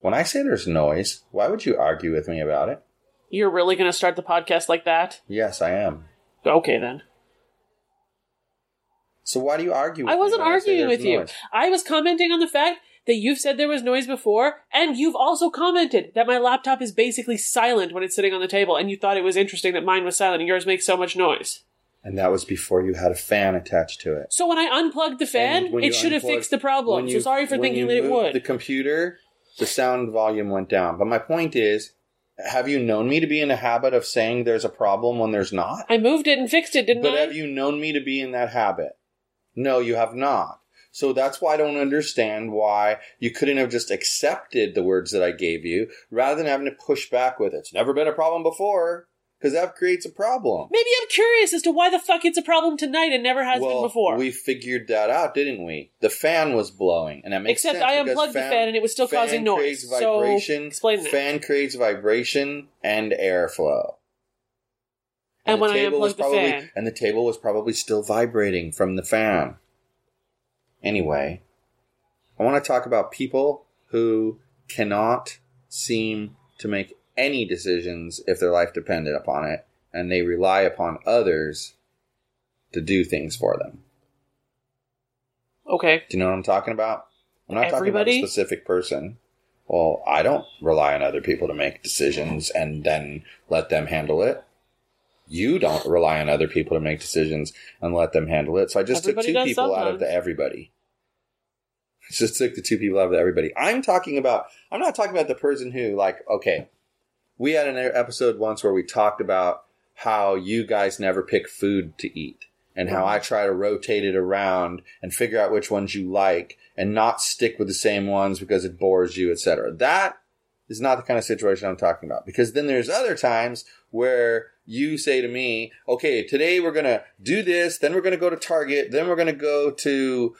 When I say there's noise, why would you argue with me about it? You're really going to start the podcast like that? Yes, I am. Okay, then. So why do you argue with I wasn't arguing with you. noise? I was commenting on the fact that you've said there was noise before, and you've also commented that my laptop is basically silent when it's sitting on the table, and you thought it was interesting that mine was silent and yours makes so much noise. And that was before you had a fan attached to it. So when I unplugged the fan, you it should have fixed the problem. when So sorry for thinking you that it would. The computer, the sound volume went down. But my point is, have you known me to be in the habit of saying there's a problem when there's not? I moved it and fixed it, didn't But I? But have you known me to be in that habit? No, you have not. So that's why I don't understand why you couldn't have just accepted the words that I gave you rather than having to push back with it. it's never been a problem before because that creates a problem. Maybe I'm curious as to why the fuck it's a problem tonight and never has been before. We figured that out, didn't we? The fan was blowing, and that makes Except sense Except I unplugged the fan and it was still fan causing noise. creates So vibration. explain that. Fan creates vibration and airflow. And the when I unplugged the fan. and the table was probably still vibrating from the fan. Anyway, I want to talk about people who cannot seem to make any decisions if their life depended upon it, and they rely upon others to do things for them. okay. Do you know what I'm talking about? I'm not talking about a specific person. Well, I don't rely on other people to make decisions and then let them handle it. You don't rely on other people to make decisions and let them handle it. So I just Everybody took two people out of the everybody. Just took the two people out of the everybody. I'm talking about. I'm not talking about the person who, like, okay, we had an episode once where we talked about how you guys never pick food to eat and how I try to rotate it around and figure out which ones you like and not stick with the same ones because it bores you, etc. That is not the kind of situation I'm talking about because then there's other times where you say to me, "Okay, today we're going to do this, then we're going to go to Target, then we're going to go to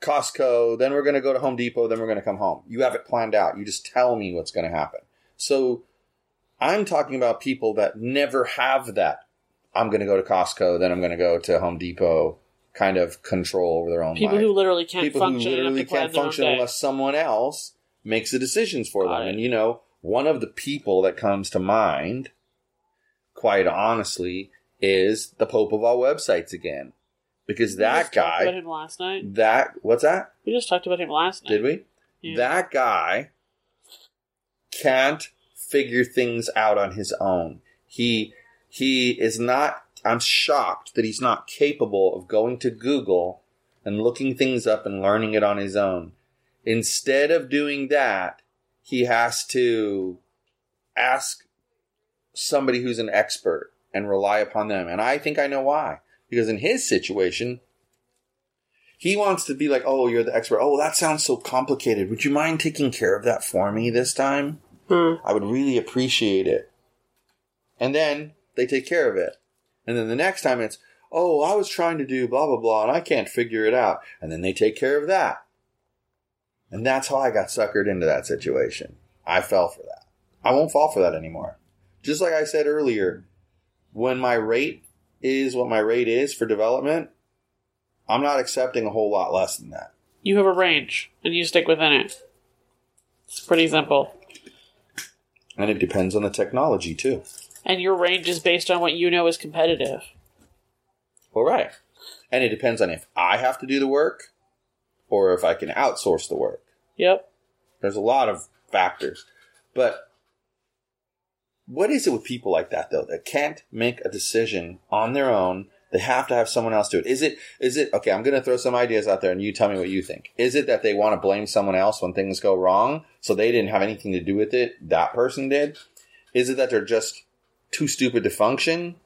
Costco, then we're going to go to Home Depot, then we're going to come home." You have it planned out. You just tell me what's going to happen. So I'm talking about people that never have that. I'm going to go to Costco, then I'm going to go to Home Depot kind of control over their own People life. who literally can't People who function enough literally can't function unless someone else makes the decisions for Got them. it. And you know, one of the people that comes to mind, quite honestly, is the Pope of all websites again. Because We that just talked about guy, him last night. that, what's that? We just talked about him last night. Did we? Yeah. That guy can't figure things out on his own. He he is not I'm shocked that he's not capable of going to Google and looking things up and learning it on his own. Instead of doing that, he has to ask somebody who's an expert and rely upon them. And I think I know why. Because in his situation, he wants to be like, oh, you're the expert. Oh, that sounds so complicated. Would you mind taking care of that for me this time? Hmm. I would really appreciate it. And then they take care of it. And then the next time it's, oh, I was trying to do blah, blah, blah, and I can't figure it out. And then they take care of that. And that's how I got suckered into that situation. I fell for that. I won't fall for that anymore. Just like I said earlier, when my rate is what my rate is for development, I'm not accepting a whole lot less than that. You have a range, and you stick within it. It's pretty simple. And it depends on the technology too. And your range is based on what you know is competitive. Well, right. And it depends on if I have to do the work or if I can outsource the work. Yep. There's a lot of factors. But what is it with people like that though that can't make a decision on their own? They have to have someone else do it. Is it is it okay, I'm gonna throw some ideas out there and you tell me what you think. Is it that they want to blame someone else when things go wrong? So they didn't have anything to do with it, that person did? Is it that they're just too stupid to function?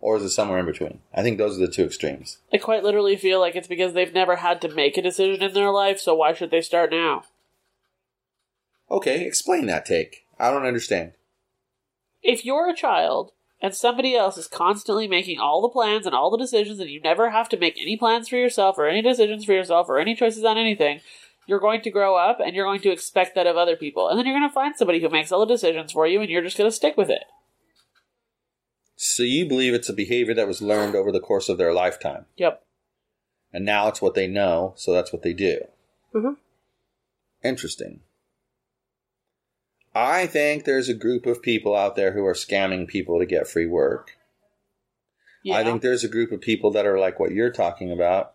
Or is it somewhere in between? I think those are the two extremes. I quite literally feel like it's because they've never had to make a decision in their life, so why should they start now? Okay, explain that take. I don't understand. If you're a child and somebody else is constantly making all the plans and all the decisions, and you never have to make any plans for yourself or any decisions for yourself or any choices on anything, you're going to grow up and you're going to expect that of other people. And then you're going to find somebody who makes all the decisions for you and you're just going to stick with it. So you believe it's a behavior that was learned over the course of their lifetime. Yep. And now it's what they know, so that's what they do. Mhm. Interesting. I think there's a group of people out there who are scamming people to get free work. Yeah. I think there's a group of people that are like what you're talking about.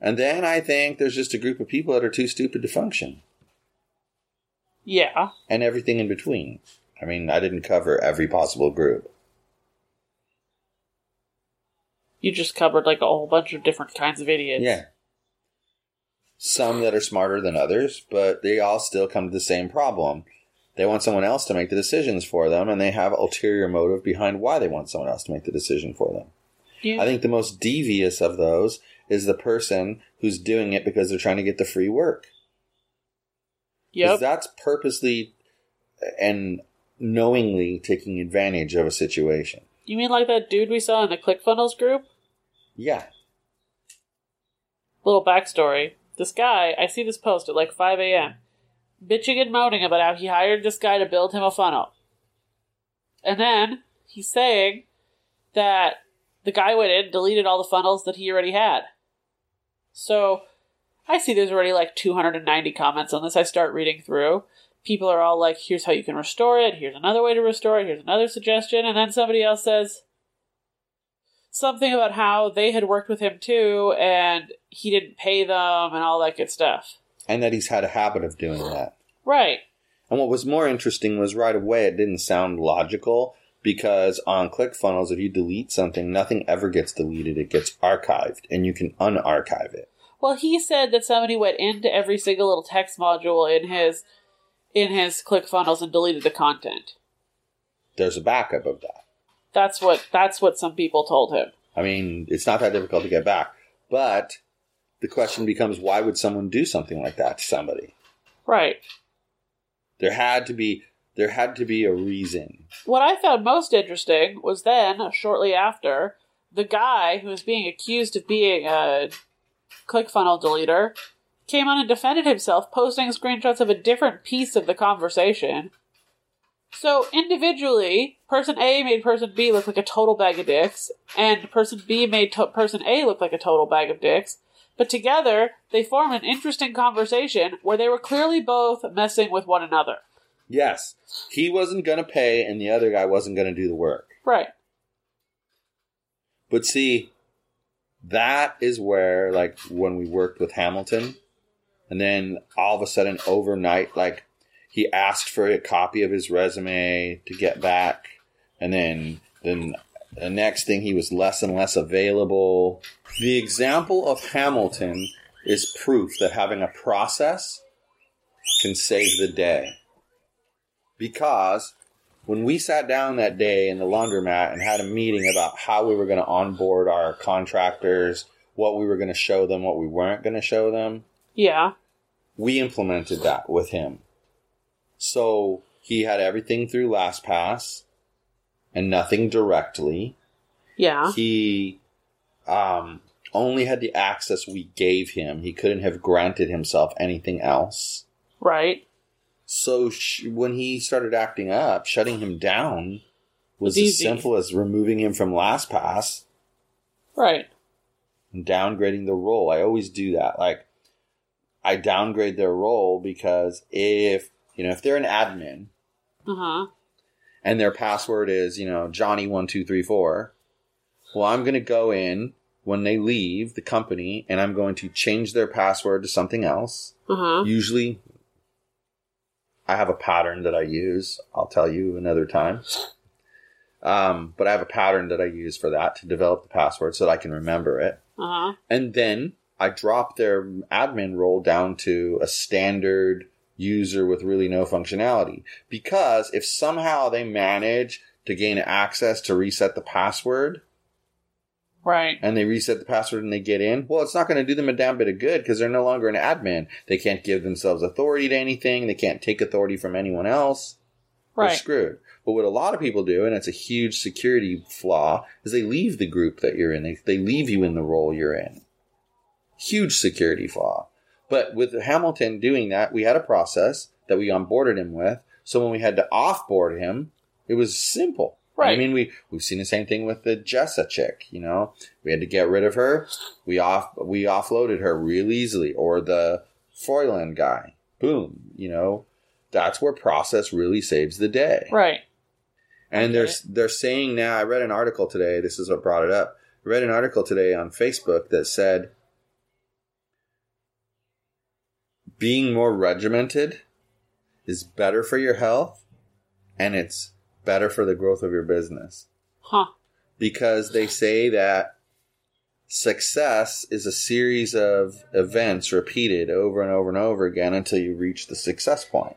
And then I think there's just a group of people that are too stupid to function. yeah. And everything in between. I mean, I didn't cover every possible group. You just covered like a whole bunch of different kinds of idiots. Yeah. Some that are smarter than others, but they all still come to the same problem. They want someone else to make the decisions for them, and they have ulterior motive behind why they want someone else to make the decision for them. You- I think the most devious of those is the person who's doing it because they're trying to get the free work. Yeah, that's purposely and knowingly taking advantage of a situation. You mean like that dude we saw in the ClickFunnels group? Yeah. Little backstory. This guy, I see this post at like 5 a.m. bitching and moaning about how he hired this guy to build him a funnel. And then he's saying that the guy went in, deleted all the funnels that he already had. So I see there's already like 290 comments on this. I start reading through. People are all like, here's how you can restore it. Here's another way to restore it. Here's another suggestion. And then somebody else says something about how they had worked with him too and he didn't pay them and all that good stuff. And that he's had a habit of doing that. Right. And what was more interesting was right away it didn't sound logical because on ClickFunnels, if you delete something, nothing ever gets deleted. It gets archived and you can unarchive it. Well, he said that somebody went into every single little text module in his in his ClickFunnels and deleted the content. There's a backup of that. That's what that's what some people told him. I mean, it's not that difficult to get back. But the question becomes why would someone do something like that to somebody? Right. There had to be there had to be a reason. What I found most interesting was then, shortly after, the guy who was being accused of being a ClickFunnel deleter came on and defended himself, posting screenshots of a different piece of the conversation. So, individually, person A made person B look like a total bag of dicks, and person B made to- person A look like a total bag of dicks. But together, they form an interesting conversation where they were clearly both messing with one another. Yes, he wasn't going to pay and the other guy wasn't going to do the work. Right. But see, that is where, like, when we worked with Hamilton, and then all of a sudden, overnight, like, he asked for a copy of his resume to get back, and then, then the next thing, he was less and less available. The example of Hamilton is proof that having a process can save the day. Because when we sat down that day in the laundromat and had a meeting about how we were going to onboard our contractors, what we were going to show them, what we weren't going to show them, Yeah. we implemented that with him. So he had everything through LastPass and nothing directly. Yeah. He um, only had the access we gave him. He couldn't have granted himself anything else. Right. So sh- when he started acting up, shutting him down was as simple as removing him from LastPass Right. and downgrading the role. I always do that. Like I downgrade their role because if you know if they're an admin Uh huh. And their password is you know Johnny one two three four, well I'm going to go in when they leave the company and I'm going to change their password to something else. Huh. Usually, I have a pattern that I use. I'll tell you another time. Um, but I have a pattern that I use for that to develop the password so that I can remember it. Uh huh. And then I drop their admin role down to a standard user with really no functionality. Because if somehow they manage to gain access to reset the password, Right. and they reset the password and they get in, well, it's not going to do them a damn bit of good because they're no longer an admin. They can't give themselves authority to anything. They can't take authority from anyone else. Right. They're screwed. But what a lot of people do, and it's a huge security flaw, is they leave the group that you're in. They, they leave you in the role you're in. Huge security flaw. But with Hamilton doing that, we had a process that we onboarded him with. So when we had to offboard him, it was simple. Right. I mean, we we've seen the same thing with the Jessa chick. You know, we had to get rid of her. We off we offloaded her real easily, or the Froyland guy. Boom. You know, that's where process really saves the day. Right. And Okay. they're they're saying now. I read an article today. This is what brought it up. I read an article today on Facebook that said being more regimented is better for your health, and it's better for the growth of your business Huh. because they say that success is a series of events repeated over and over and over again until you reach the success point.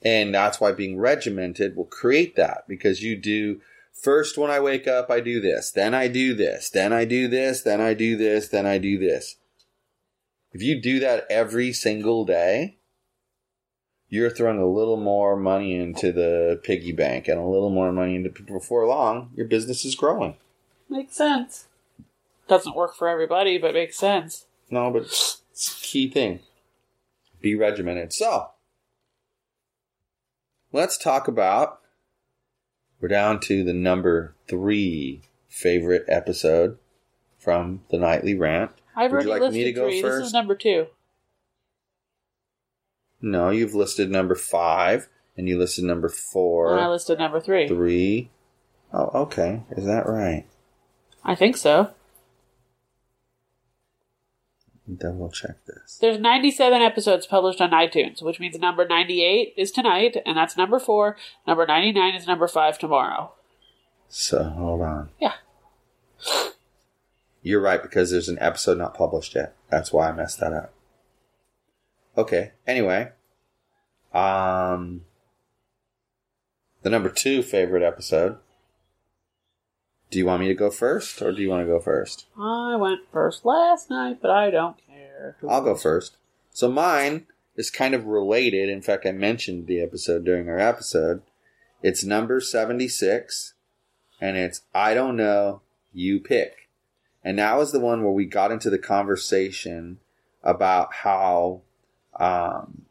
And that's why being regimented will create that because you do first when I wake up, I do this, then I do this, then I do this, then I do this, then I do this. If you do that every single day, you're throwing a little more money into the piggy bank and a little more money into before long, your business is growing. Makes sense. Doesn't work for everybody, but makes sense. No, but it's a key thing. Be regimented. So, let's talk about. We're down to the number three favorite episode from the nightly rant. I've Would already like me listed to go three. This is number two. No, you've listed number five, and you listed number four, and I listed number three. three. Oh, okay. Is that right? I think so. Double check this. There's 97 episodes published on iTunes, which means number 98 is tonight, and that's number four. Number 99 is number five tomorrow. So hold on. Yeah. You're right because there's an episode not published yet. That's why I messed that up. Okay. Anyway, um, the number two favorite episode. Do you want me to go first, or do you want to go first? I went first last night, but I don't care. I'll go first. So mine is kind of related. In fact, I mentioned the episode during our episode. It's number 76, and it's I don't know, you pick. And that was the one where we got into the conversation about how um,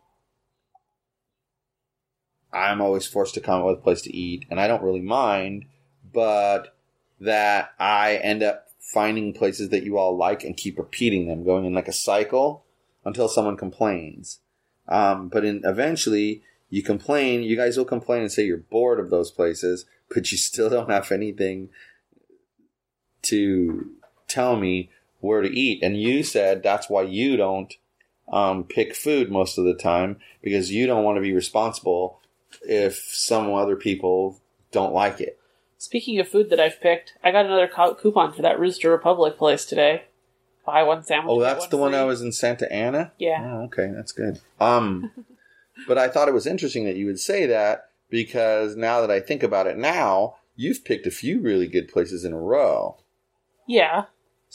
I'm always forced to come up with a place to eat, and I don't really mind, but that I end up finding places that you all like and keep repeating them, going in like a cycle until someone complains. Um, but in eventually, you complain. You guys will complain and say you're bored of those places, but you still don't have anything to tell me where to eat. And you said that's why you don't um, pick food most of the time because you don't want to be responsible if some other people don't like it. Speaking of food that I've picked, I got another co- coupon for that Rooster Republic place today. Buy one sandwich. Oh, that's the one free. I was in Santa Ana. Yeah. Oh, okay, that's good. Um, but I thought it was interesting that you would say that because now that I think about it, now you've picked a few really good places in a row. Yeah,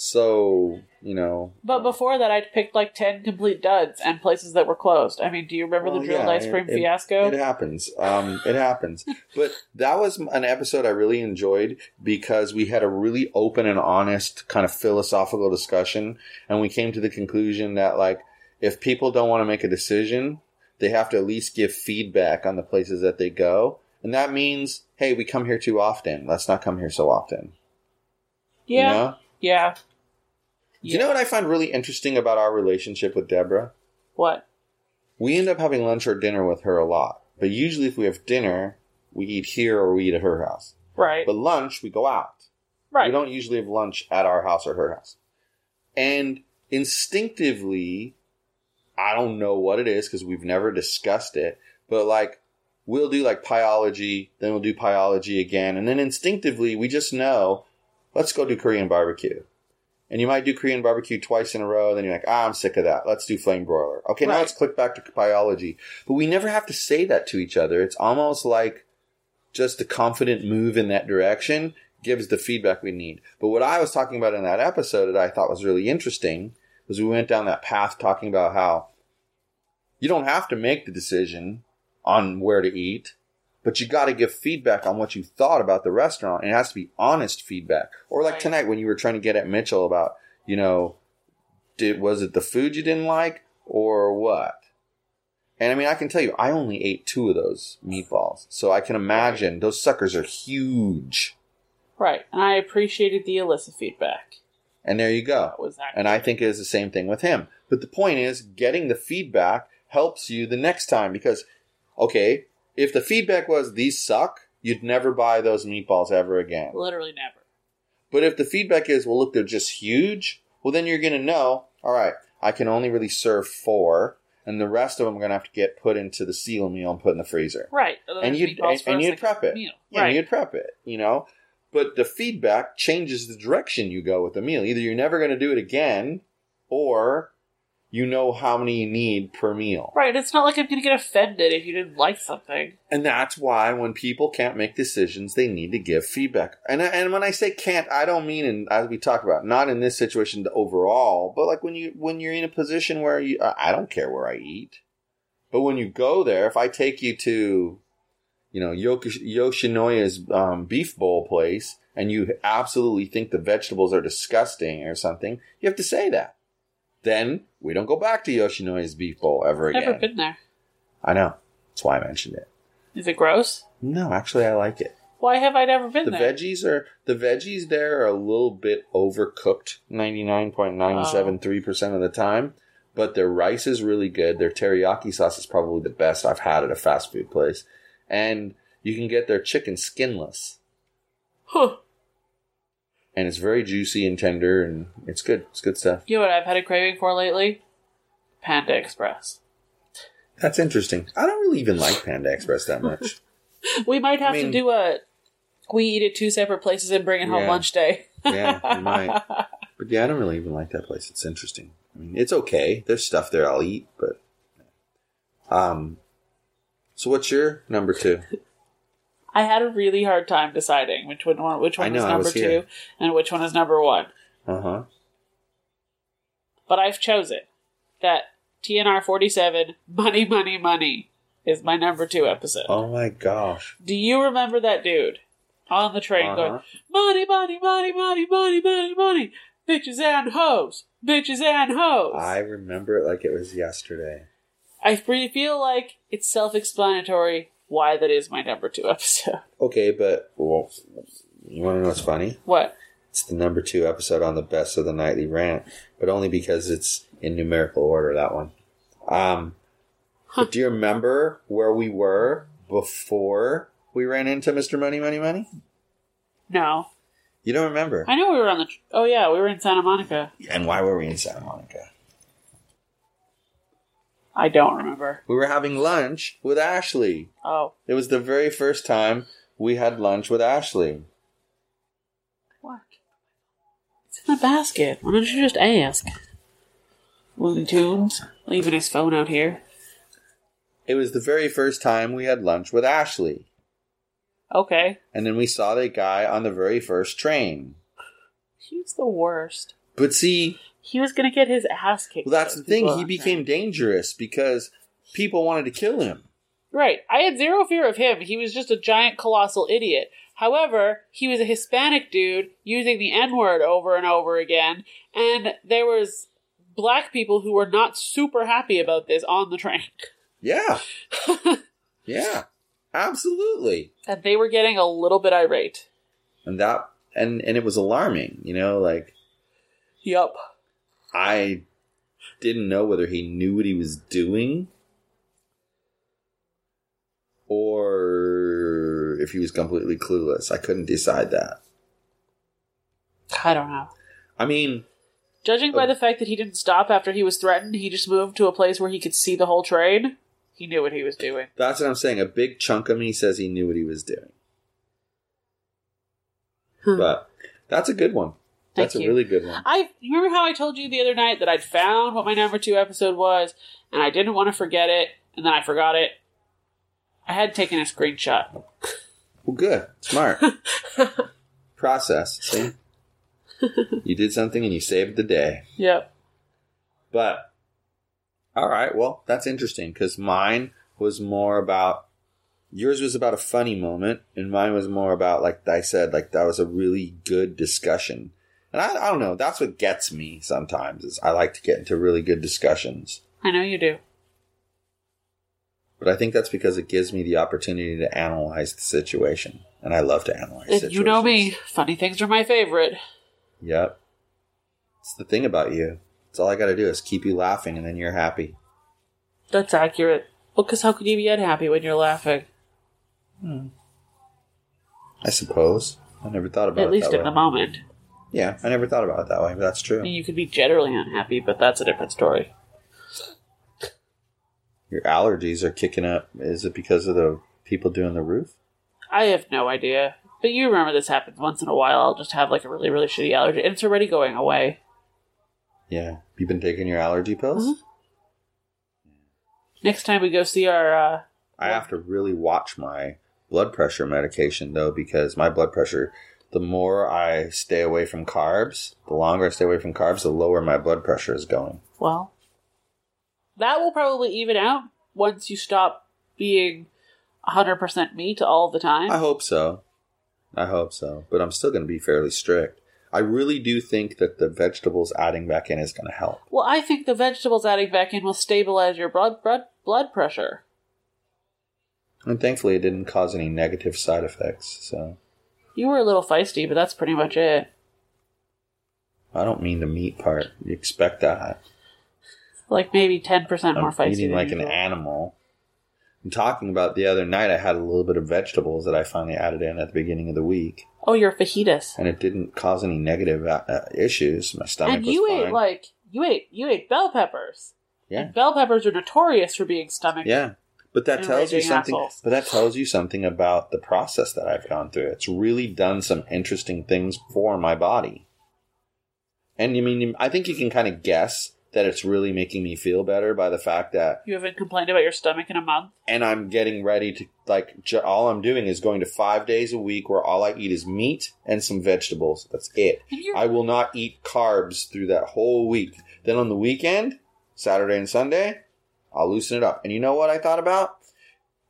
So you know, but before that, I'd picked like ten complete duds and places that were closed. I mean, do you remember Well, the drilled yeah, ice cream it- it- fiasco? It happens. Um, it happens. But that was an episode I really enjoyed because we had a really open and honest kind of philosophical discussion, and we came to the conclusion that like if people don't want to make a decision, they have to at least give feedback on the places that they go, and that means hey, we come here too often. Let's not come here so often. yeah, You know? yeah. Do you know what I find really interesting about our relationship with Deborah? What? we end up having lunch or dinner with her a lot. But usually, if we have dinner, we eat here or we eat at her house. Right, But lunch, we go out. right. We don't usually have lunch at our house or her house. And instinctively, I don't know what it is because we've never discussed it, but like, we'll do like Pieology, then we'll do Pieology again. And then instinctively, we just know, let's go do Korean barbecue. And you might do Korean barbecue twice in a row, and then you're like, ah, I'm sick of that. Let's do flame broiler. Okay, now let's click back to Pieology. But we never have to say that to each other. It's almost like just a confident move in that direction. gives the feedback we need. But what I was talking about in that episode that I thought was really interesting was we went down that path talking about how you don't have to make the decision on where to eat, but you got to give feedback on what you thought about the restaurant. And it has to be honest feedback. Or like Right. tonight when you were trying to get at Mitchell about, you know, did was it the food you didn't like or what? And I mean, I can tell you, I only ate two of those meatballs, so I can imagine those suckers are huge. Right. And I appreciated the illicit feedback. And there you go. That was accurate. And I think it is the same thing with him. But the point is, getting the feedback helps you the next time because, okay, if the feedback was these suck, you'd never buy those meatballs ever again. literally never. But if the feedback is, well, look, they're just huge, well, then you're going to know, all right, I can only really serve four, and the rest of them are going to have to get put into the seal meal and put in the freezer. Right. And you'd, and, and you'd prep it. Meal. Yeah, right. you'd prep it, you know? But the feedback changes the direction you go with the meal. Either you're never going to do it again, or you know how many you need per meal. Right. It's not like I'm going to get offended if you didn't like something. And that's why when people can't make decisions, they need to give feedback. And and when I say can't, I don't mean in as we talk about not in this situation overall, but like when you when you're in a position where you I don't care where I eat, but when you go there, if I take you to, you know, Yoshinoya's um, beef bowl place, and you absolutely think the vegetables are disgusting or something, you have to say that. Then we don't go back to Yoshinoya's beef bowl ever again. Never been there. I know. That's why I mentioned it. Is it gross? No, actually, I like it. Why have I never been The there? veggies are the veggies there are a little bit overcooked, ninety nine point nine seven three percent of the time. But their rice is really good. Their teriyaki sauce is probably the best I've had at a fast food place, and you can get their chicken skinless, Huh. And it's very juicy and tender, and it's good. It's good stuff. You know what I've had a craving for lately? Panda Express. That's interesting. I don't really even like Panda Express that much. We might have I mean- to do a we eat at two separate places and bring it home Yeah. lunch day. Yeah, we might. But yeah, I don't really even like that place. It's interesting. I mean, it's okay. There's stuff there I'll eat, but um. So what's your number two? I had a really hard time deciding which one which one know, was number was two and which one is number one. Uh huh. But I've chosen that TNR forty seven Money Money Money is my number two episode. Oh my gosh. Do you remember that dude on the train Uh-huh. going money, money, money, money, money, money, money, bitches and hoes, bitches and hoes? I remember it like it was yesterday. I feel like it's self-explanatory why that is my number two episode. Okay, but well, you want to know what's funny? What? It's the number two episode on the best of the nightly rant, but only because it's in numerical order. That one. Um, but do you remember where we were before we ran into Mister Money, Money, Money? No, You don't remember? I know we were on the. Tr- oh yeah, we were in Santa Monica. And why were we in Santa Monica? I don't remember. We were having lunch with Ashley. Oh, It was the very first time we had lunch with Ashley. what? It's in the basket. Why don't you just ask? Looney Tunes leaving his phone out here. It was the very first time we had lunch with Ashley. Okay, And then we saw the guy on the very first train. he was the worst. But see, He was gonna get his ass kicked. well, that's the thing. He became train. dangerous because people wanted to kill him. right. I had zero fear of him. He was just a giant, colossal idiot. However, he was a Hispanic dude using the N word over and over again, and there was black people who were not super happy about this on the train, Yeah. yeah. Absolutely. and they were getting a little bit irate. And that and and it was alarming, you know, like Yup. I didn't know whether he knew what he was doing or if he was completely clueless. I couldn't decide that. I don't know. I mean, Judging by Oh. the fact that he didn't stop after he was threatened, he just moved to a place where he could see the whole train. He knew what he was doing. that's what I'm saying. A big chunk of me says he knew what he was doing. Hmm. But that's a good one. Thank That's a you. really good one. I remember how I told you the other night that I'd found what my number two episode was, and I didn't want to forget it, and then I forgot it. I had taken a screenshot. Well, good. Smart. process. See, you did something and you saved the day. Yep. But all right, well, that's interesting because mine was more about yours was about a funny moment, and mine was more about like I said, like that was a really good discussion. And I, I don't know, that's what gets me sometimes is I like to get into really good discussions. I know you do. But I think that's because it gives me the opportunity to analyze the situation. And I love to analyze situations. you know me. Funny things are my favorite. Yep. It's the thing about you. It's all I gotta do is keep you laughing and then you're happy. That's accurate. Well, because how could you be unhappy when you're laughing? Hmm. I suppose. I never thought about At it At least in the moment. Yeah, I never thought about it that way, but that's I true. mean, you could be generally unhappy, but that's a different story. Your allergies are kicking up. Is it because of the people doing the roof? I have no idea. But you remember this happens once in a while. I'll just have like a really, really shitty allergy, and it's already going away. Yeah. You've been taking your allergy pills? Mhm. Next time we go see our, uh, I have to really watch my blood pressure medication though, because my blood pressure, the more I stay away from carbs, the longer I stay away from carbs, the lower my blood pressure is going. well, that will probably even out once you stop being 100% meat all the time. I hope so. I hope so. But I'm still going to be fairly strict. I really do think that the vegetables adding back in is going to help. well, I think the vegetables adding back in will stabilize your blood, blood, blood pressure. And thankfully, it didn't cause any negative side effects. So You were a little feisty, but that's pretty much it. I don't mean the meat part. You expect that. Like maybe 10% more I'm feisty. eating like an animal. I'm talking about the other night. I had a little bit of vegetables that I finally added in at the beginning of the week, Oh, you're fajitas. and it didn't cause any negative uh, uh, issues. My stomach And was you fine. ate like you ate you ate bell peppers. yeah, And bell peppers are notorious for being stomach. yeah. But that And tells you something. assholes. But that tells you something about the process that I've gone through. It's really done some interesting things for my body. And you mean I think you can kind of guess that it's really making me feel better by the fact that You haven't complained about your stomach in a month. and I'm getting ready to like j- all I'm doing is going to 5 days a week where all I eat is meat and some vegetables. That's it. I will not eat carbs through that whole week. Then on the weekend, Saturday and Sunday, I'll loosen it up. And you know what I thought about?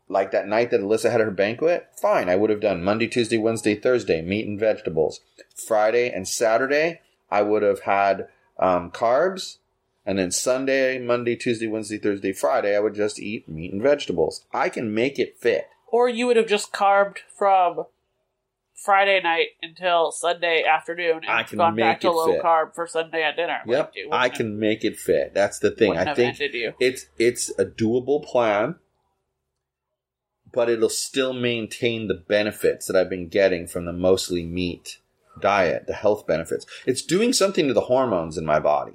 Like that night that Alyssa had her banquet? Fine, I would have done Monday, Tuesday, Wednesday, Thursday, meat and vegetables. Friday and Saturday, I would have had um, carbs. And then Sunday, Monday, Tuesday, Wednesday, Thursday, Friday, I would just eat meat and vegetables. I can make it fit. or you would have just carbed from Friday night until Sunday afternoon and I can gone back make to it low fit. carb for Sunday at dinner. Yep, Wouldn't? I can make it fit. That's the thing. I think it's it's a doable plan but it'll still maintain the benefits that i've been getting from the mostly meat diet the health benefits it's doing something to the hormones in my body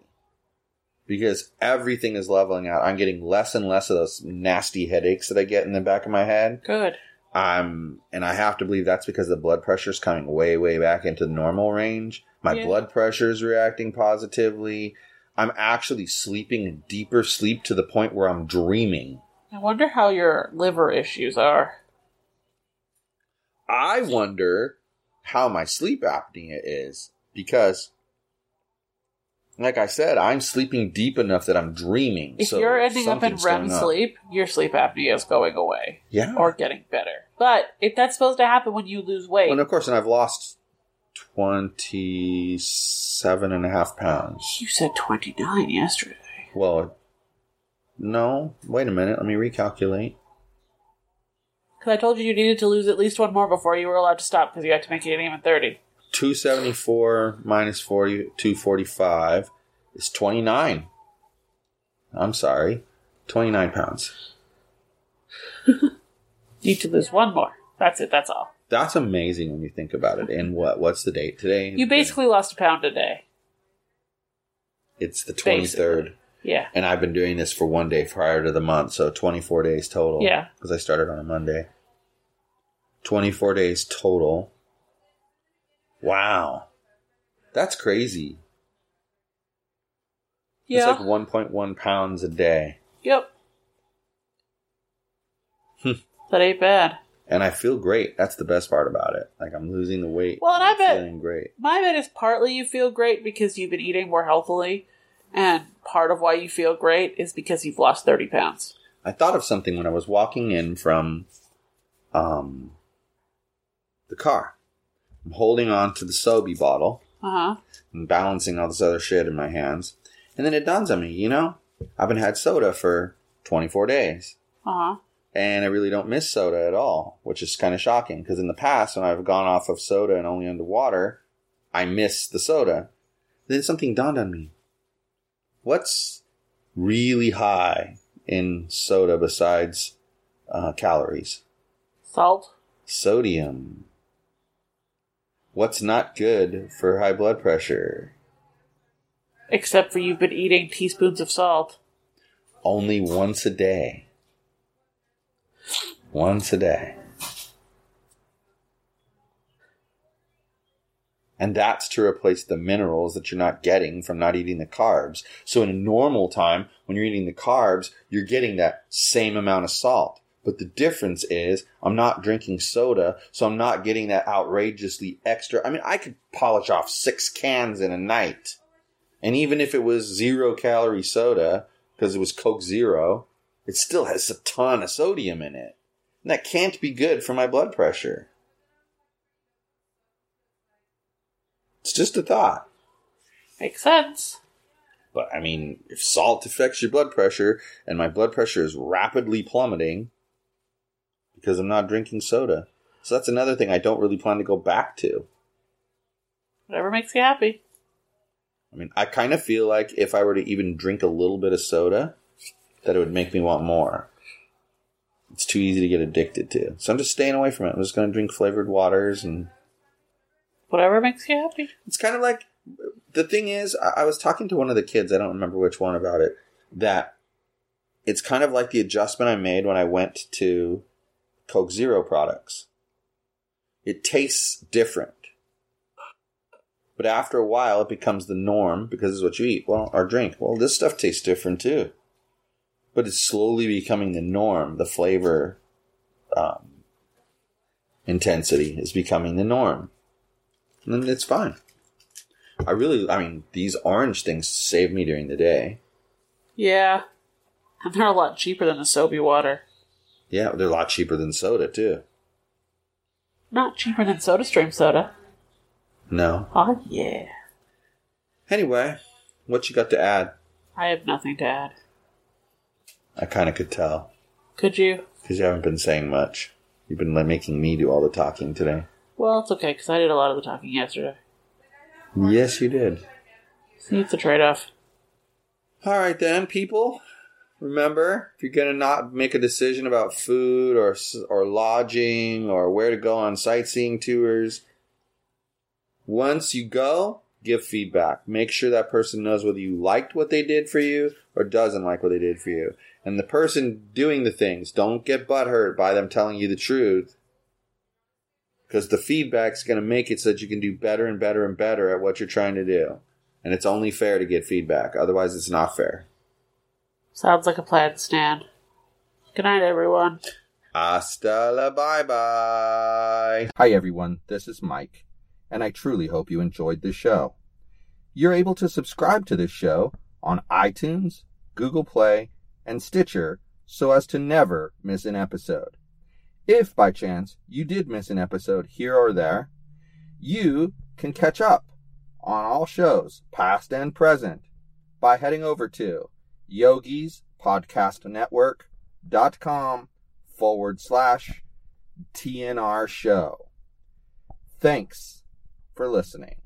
because everything is leveling out i'm getting less and less of those nasty headaches that i get in the back of my head Good. I'm and i have to believe that's because the blood pressure is coming way way back into the normal range my Yeah. blood pressure is reacting positively i'm actually sleeping in deeper sleep to the point where i'm dreaming I wonder how your liver issues are. I wonder how my sleep apnea is because, like I said, I'm sleeping deep enough that I'm dreaming. If so you're ending up in REM sleep, your sleep apnea is going away yeah. or getting better. But if that's supposed to happen when you lose weight, and of course, and I've lost 27 and a half pounds. you said 29 yesterday. Well, no, wait a minute. Let me recalculate. Because I told you you needed to lose at least one more before you were allowed to stop because you had to make it even 30. 274 minus 40, 245 is 29. I'm sorry. 29 pounds. Need to lose one more. That's it, that's all. That's amazing when you think about it. And what? What's the date today? You basically lost a pound a day. It's the 23rd. Basically. Yeah. And I've been doing this for one day prior to the month, so 24 days total. Yeah. Because I started on a Monday. 24 days total. Wow. That's crazy. Yeah. It's like 1.1 pounds a day. Yep. Hmm. that ain't bad. and I feel great. That's the best part about it. Like I'm losing the weight. Well, and I I'm bet- feeling great. My bet is partly you feel great because you've been eating more healthily, and part of why you feel great is because you've lost 30 pounds. I thought of something when I was walking in from um the car. I'm holding on to the Sobe bottle Uh huh. and balancing all this other shit in my hands. And then it dawns on me, you know, I haven't had soda for 24 days. Uh huh. And I really don't miss soda at all, which is kind of shocking because in the past, when I've gone off of soda and only under water, I miss the soda. Then something dawned on me. What's really high in soda besides uh, calories? Salt. Sodium. What's not good for high blood pressure? Except for you've been eating teaspoons of salt. Only once a day. Once a day. And that's to replace the minerals that you're not getting from not eating the carbs. So in a normal time, when you're eating the carbs, you're getting that same amount of salt. But the difference is I'm not drinking soda, so I'm not getting that outrageously extra. I mean, I could polish off six cans in a night. And even if it was zero calorie soda, because it was Coke Zero, it still has a ton of sodium in it. And that can't be good for my blood pressure. It's just a thought. Makes sense. But I mean, if salt affects your blood pressure and my blood pressure is rapidly plummeting because I'm not drinking soda. So that's another thing I don't really plan to go back to. Whatever makes you happy. I mean, I kind of feel like if I were to even drink a little bit of soda, that it would make me want more. It's too easy to get addicted to. So I'm just staying away from it. I'm just going to drink flavored waters and Whatever makes you happy. it's kind of like the thing is I, I was talking to one of the kids i don't remember which one about it that it's kind of like the adjustment i made when i went to coke zero products. It tastes different. But after a while it becomes the norm because it's what you eat. Well or drink. Well this stuff tastes different too. But it's slowly becoming the norm. The flavor um, intensity is becoming the norm. And it's fine. I really, I mean, these orange things save me during the day. Yeah. And they're a lot cheaper than the Sobe water. Yeah, they're a lot cheaper than soda too. Not cheaper than SodaStream soda. No. Oh, yeah. Anyway, what you got to add? I have nothing to add. I kind of could tell Could you? because you haven't been saying much. You've been making me do all the talking today. Well, it's okay, because I did a lot of the talking yesterday. Yes, you did. See, it's a trade off. All right, then, people. Remember, if you're gonna not make a decision about food or or lodging or where to go on sightseeing tours, once you go, give feedback. Make sure that person knows whether you liked what they did for you or doesn't like what they did for you. And the person doing the things, don't get butthurt by them telling you the truth. Because the feedback's going to make it so that you can do better and better and better at what you're trying to do. And it's only fair to get feedback. Otherwise, it's not fair. Sounds like a plan, Stan. Good night, everyone. Hasta la bye bye. Hi, everyone. This is Mike, and I truly hope you enjoyed this show. You're able to subscribe to this show on iTunes, Google Play, and Stitcher so as to never miss an episode. If by chance you did miss an episode here or there, you can catch up on all shows, past and present, by heading over to yogispodcastnetwork.com forward slash TNR show. Thanks for listening.